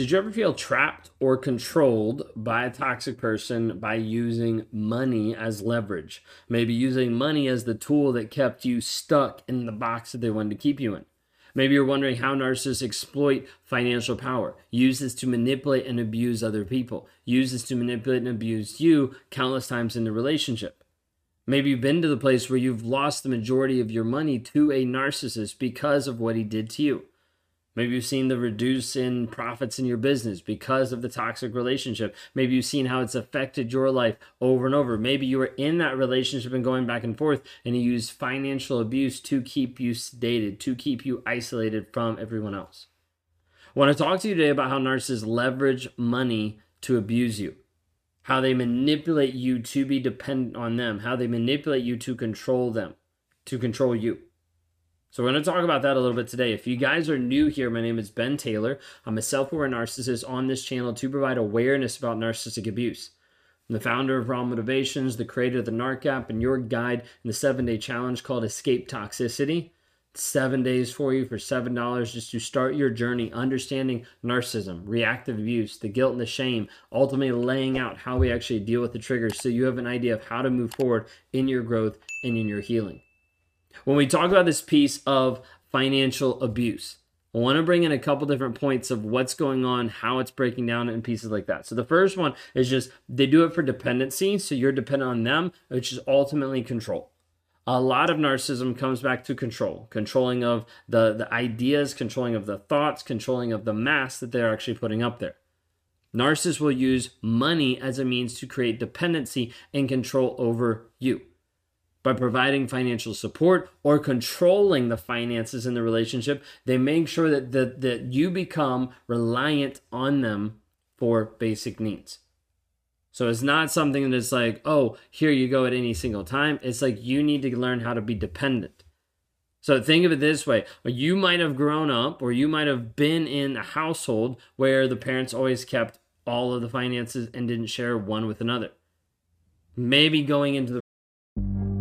Did you ever feel trapped or controlled by a toxic person by using money as leverage? Maybe using money as the tool that kept you stuck in the box that they wanted to keep you in. Maybe you're wondering how narcissists exploit financial power, use this to manipulate and abuse other people, use this to manipulate and abuse you countless times in the relationship. Maybe you've been to the place where you've lost the majority of your money to a narcissist because of what he did to you. Maybe you've seen the reduce in profits in your business because of the toxic relationship. Maybe you've seen how it's affected your life over and over. Maybe you were in that relationship and going back and forth and you used financial abuse to keep you sedated, to keep you isolated from everyone else. I want to talk to you today about how narcissists leverage money to abuse you, how they manipulate you to be dependent on them, how they manipulate you to control them, to control you. So we're going to talk about that a little bit today. If you guys are new here, my name is Ben Taylor. I'm a self-aware narcissist on this channel to provide awareness about narcissistic abuse. I'm the founder of Raw Motivations, the creator of the NARC app, and your guide in the seven-day challenge called Escape Toxicity. Seven days for you for seven dollars just to start your journey understanding narcissism, reactive abuse, the guilt and the shame, ultimately laying out how we actually deal with the triggers so you have an idea of how to move forward in your growth and in your healing. When we talk about this piece of financial abuse, I want to bring in a couple different points of what's going on, how it's breaking down in pieces like that. So the first one is just they do it for dependency, so you're dependent on them, which is ultimately control. A lot of narcissism comes back to control, controlling of the, the ideas, controlling of the thoughts, controlling of the mass that they're actually putting up there. Narcissists will use money as a means to create dependency and control over you by providing financial support or controlling the finances in the relationship, they make sure that, that, that you become reliant on them for basic needs. So it's not something that's like, oh, here you go at any single time. It's like you need to learn how to be dependent. So think of it this way you might have grown up or you might have been in a household where the parents always kept all of the finances and didn't share one with another. Maybe going into the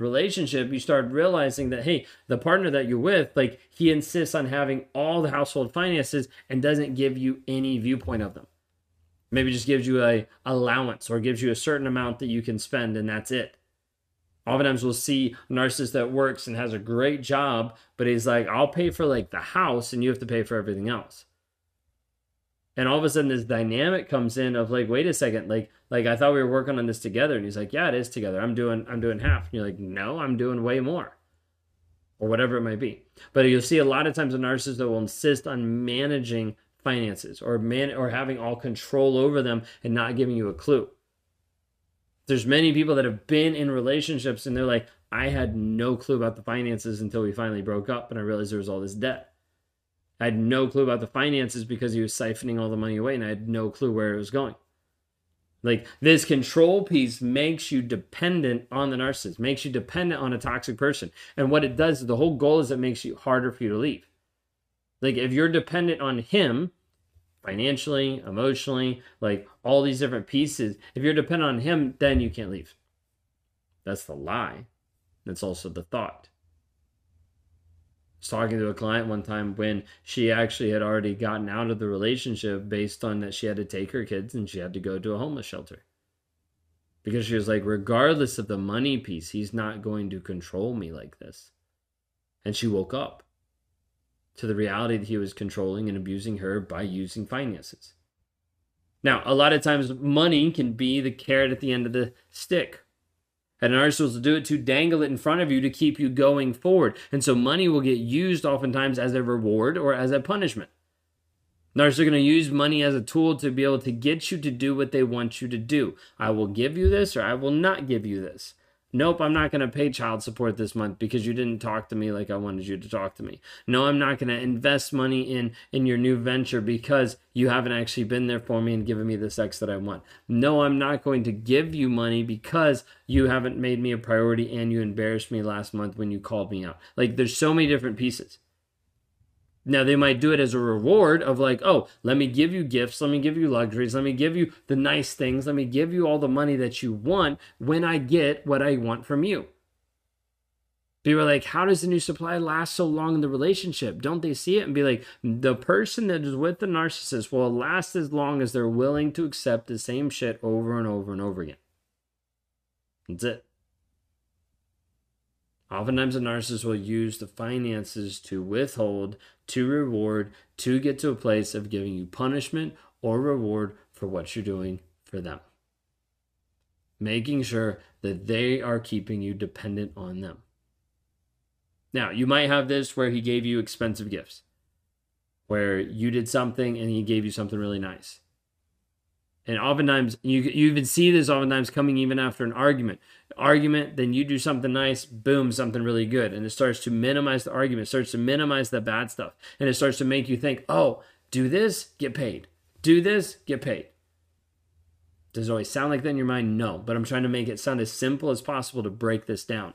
relationship, you start realizing that, hey, the partner that you're with, like he insists on having all the household finances and doesn't give you any viewpoint of them. Maybe just gives you a allowance or gives you a certain amount that you can spend and that's it. Oftentimes we'll see a narcissist that works and has a great job, but he's like, I'll pay for like the house and you have to pay for everything else and all of a sudden this dynamic comes in of like wait a second like like i thought we were working on this together. And he's like yeah it is together. I'm doing i'm doing half. And you're like no i'm doing way more. Or whatever it might be. But you'll see a lot of times a narcissist that will insist on managing finances or man or having all control over them and not giving you a clue. There's many people that have been in relationships and they're like i had no clue about the finances until we finally broke up and i realized there was all this debt I had no clue about the finances because he was siphoning all the money away and I had no clue where it was going. Like this control piece makes you dependent on the narcissist, makes you dependent on a toxic person. And what it does, the whole goal is it makes you harder for you to leave. Like if you're dependent on him financially, emotionally, like all these different pieces, if you're dependent on him, then you can't leave. That's the lie. That's also the thought was talking to a client one time when she actually had already gotten out of the relationship based on that she had to take her kids and she had to go to a homeless shelter. Because she was like, regardless of the money piece, he's not going to control me like this. And she woke up to the reality that he was controlling and abusing her by using finances. Now, a lot of times money can be the carrot at the end of the stick and narcissists will do it to dangle it in front of you to keep you going forward. And so money will get used oftentimes as a reward or as a punishment. Narcissists are going to use money as a tool to be able to get you to do what they want you to do. I will give you this or I will not give you this. Nope, I'm not going to pay child support this month because you didn't talk to me like I wanted you to talk to me. No, I'm not going to invest money in in your new venture because you haven't actually been there for me and given me the sex that I want. No, I'm not going to give you money because you haven't made me a priority and you embarrassed me last month when you called me out. Like there's so many different pieces. Now, they might do it as a reward of like, oh, let me give you gifts, let me give you luxuries, let me give you the nice things, let me give you all the money that you want when I get what I want from you. People are like, how does the new supply last so long in the relationship? Don't they see it and be like, the person that is with the narcissist will last as long as they're willing to accept the same shit over and over and over again. That's it. Oftentimes, a narcissist will use the finances to withhold, to reward, to get to a place of giving you punishment or reward for what you're doing for them. Making sure that they are keeping you dependent on them. Now, you might have this where he gave you expensive gifts, where you did something and he gave you something really nice. And oftentimes, you, you even see this oftentimes coming even after an argument. Argument, then you do something nice, boom, something really good. And it starts to minimize the argument, starts to minimize the bad stuff. And it starts to make you think, oh, do this, get paid. Do this, get paid. Does it always sound like that in your mind? No. But I'm trying to make it sound as simple as possible to break this down.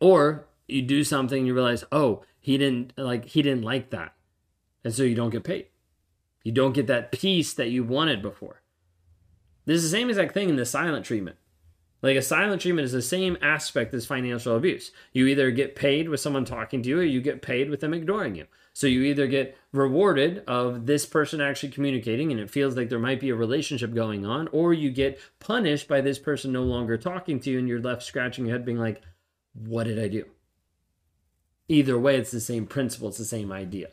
Or you do something, you realize, oh, he didn't like he didn't like that. And so you don't get paid. You don't get that peace that you wanted before. This is the same exact thing in the silent treatment. Like a silent treatment is the same aspect as financial abuse. You either get paid with someone talking to you or you get paid with them ignoring you. So you either get rewarded of this person actually communicating and it feels like there might be a relationship going on, or you get punished by this person no longer talking to you and you're left scratching your head being like, what did I do? Either way, it's the same principle, it's the same idea.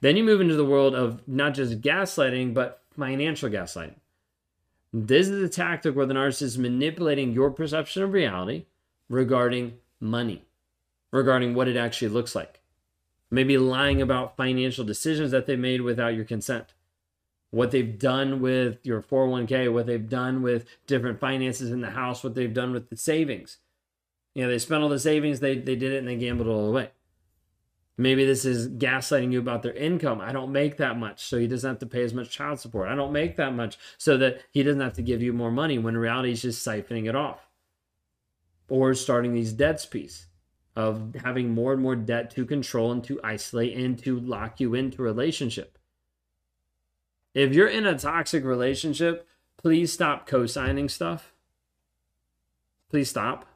Then you move into the world of not just gaslighting, but financial gaslighting. This is a tactic where the narcissist is manipulating your perception of reality regarding money, regarding what it actually looks like. Maybe lying about financial decisions that they made without your consent. What they've done with your 401k, what they've done with different finances in the house, what they've done with the savings you know, they spent all the savings, they, they did it and they gambled it all away. Maybe this is gaslighting you about their income. I don't make that much, so he doesn't have to pay as much child support. I don't make that much, so that he doesn't have to give you more money when in reality he's just siphoning it off. Or starting these debts piece of having more and more debt to control and to isolate and to lock you into relationship. If you're in a toxic relationship, please stop co signing stuff. Please stop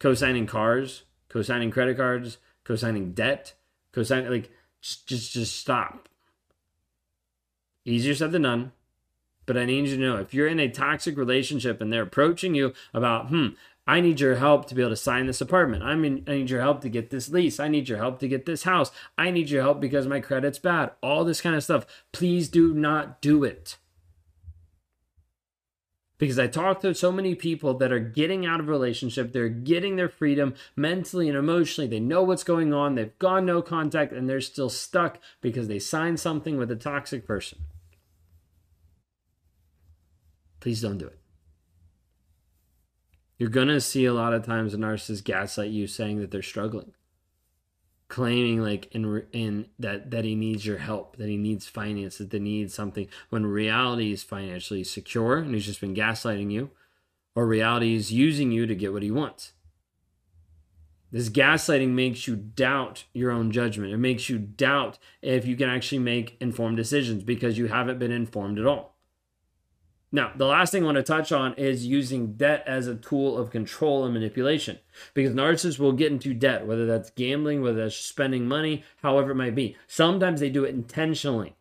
co-signing cars, co-signing credit cards, co-signing debt, co-signing like just just just stop. Easier said than done. But I need you to know if you're in a toxic relationship and they're approaching you about, hmm, I need your help to be able to sign this apartment. I mean, I need your help to get this lease. I need your help to get this house. I need your help because my credit's bad. All this kind of stuff. Please do not do it because I talk to so many people that are getting out of relationship, they're getting their freedom mentally and emotionally. They know what's going on, they've gone no contact, and they're still stuck because they signed something with a toxic person. Please don't do it. You're going to see a lot of times a narcissist gaslight you saying that they're struggling claiming like in in that that he needs your help, that he needs finances, that he needs something when reality is financially secure and he's just been gaslighting you, or reality is using you to get what he wants. This gaslighting makes you doubt your own judgment. It makes you doubt if you can actually make informed decisions because you haven't been informed at all. Now, the last thing I want to touch on is using debt as a tool of control and manipulation. Because narcissists will get into debt, whether that's gambling, whether that's spending money, however it might be. Sometimes they do it intentionally.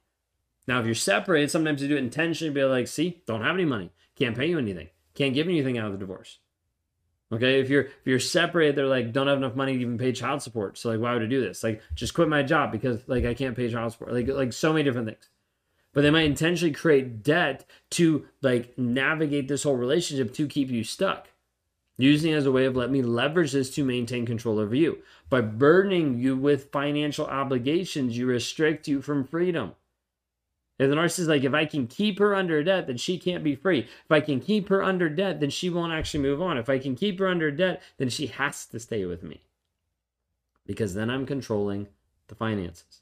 Now, if you're separated, sometimes they do it intentionally, be like, see, don't have any money, can't pay you anything. Can't give you anything out of the divorce. Okay, if you're if you're separated, they're like don't have enough money to even pay child support. So like, why would I do this? Like, just quit my job because like I can't pay child support. Like like so many different things. But they might intentionally create debt to like navigate this whole relationship to keep you stuck using it as a way of let me leverage this to maintain control over you. By burdening you with financial obligations, you restrict you from freedom. If the narcissist is like, if I can keep her under debt, then she can't be free. If I can keep her under debt, then she won't actually move on. If I can keep her under debt, then she has to stay with me. Because then I'm controlling the finances.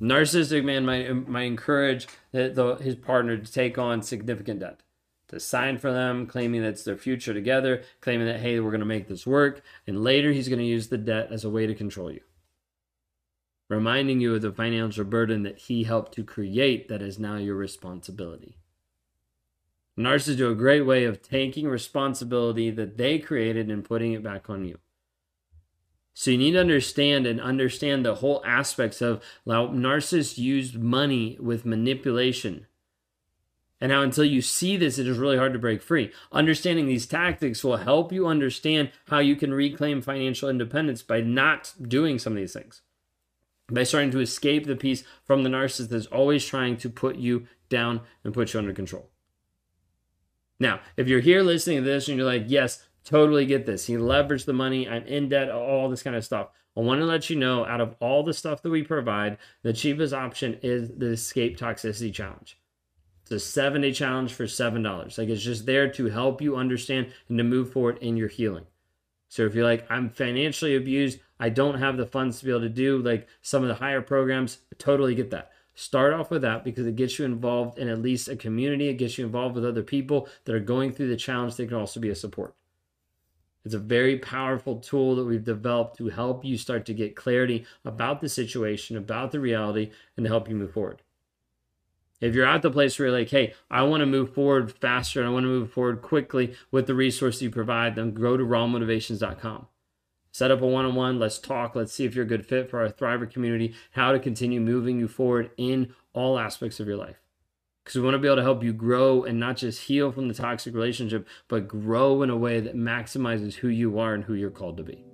Narcissistic man might, might encourage the, the, his partner to take on significant debt to sign for them, claiming that it's their future together, claiming that, hey, we're going to make this work. And later, he's going to use the debt as a way to control you, reminding you of the financial burden that he helped to create that is now your responsibility. Narcissists do a great way of taking responsibility that they created and putting it back on you. So you need to understand and understand the whole aspects of how narcissists use money with manipulation and how until you see this, it is really hard to break free. Understanding these tactics will help you understand how you can reclaim financial independence by not doing some of these things. By starting to escape the piece from the narcissist that's always trying to put you down and put you under control. Now, if you're here listening to this and you're like, yes, totally get this. He leveraged the money, I'm in debt, all this kind of stuff. I want to let you know out of all the stuff that we provide, the cheapest option is the Escape Toxicity Challenge. It's a seven day challenge for $7. Like it's just there to help you understand and to move forward in your healing. So if you're like, I'm financially abused, I don't have the funds to be able to do like some of the higher programs, I totally get that. Start off with that because it gets you involved in at least a community. It gets you involved with other people that are going through the challenge that can also be a support. It's a very powerful tool that we've developed to help you start to get clarity about the situation, about the reality, and to help you move forward. If you're at the place where you're like, hey, I want to move forward faster and I want to move forward quickly with the resource you provide, then go to rawmotivations.com. Set up a one on one. Let's talk. Let's see if you're a good fit for our Thriver community, how to continue moving you forward in all aspects of your life. Because we want to be able to help you grow and not just heal from the toxic relationship, but grow in a way that maximizes who you are and who you're called to be.